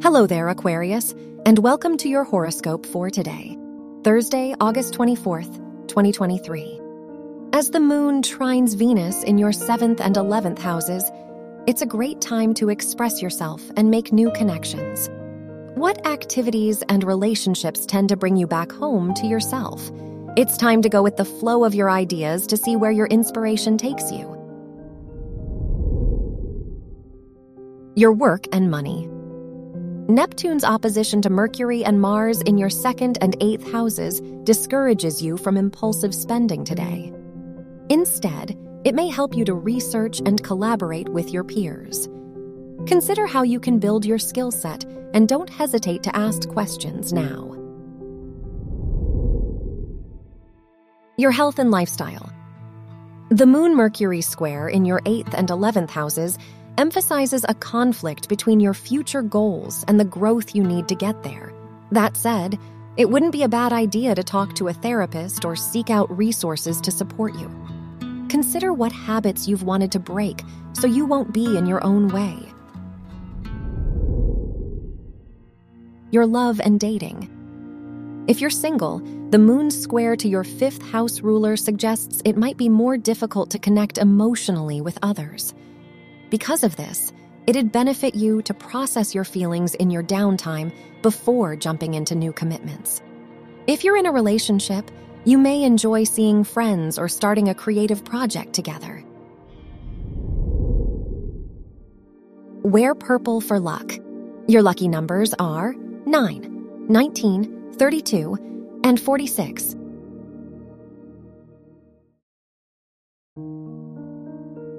Hello there, Aquarius, and welcome to your horoscope for today, Thursday, August 24th, 2023. As the moon trines Venus in your 7th and 11th houses, it's a great time to express yourself and make new connections. What activities and relationships tend to bring you back home to yourself? It's time to go with the flow of your ideas to see where your inspiration takes you. Your work and money. Neptune's opposition to Mercury and Mars in your second and eighth houses discourages you from impulsive spending today. Instead, it may help you to research and collaborate with your peers. Consider how you can build your skill set and don't hesitate to ask questions now. Your health and lifestyle. The Moon Mercury square in your 8th and 11th houses emphasizes a conflict between your future goals and the growth you need to get there. That said, it wouldn't be a bad idea to talk to a therapist or seek out resources to support you. Consider what habits you've wanted to break so you won't be in your own way. Your love and dating. If you're single, the moon square to your fifth house ruler suggests it might be more difficult to connect emotionally with others. Because of this, it'd benefit you to process your feelings in your downtime before jumping into new commitments. If you're in a relationship, you may enjoy seeing friends or starting a creative project together. Wear purple for luck. Your lucky numbers are 9, 19, 32, and 46.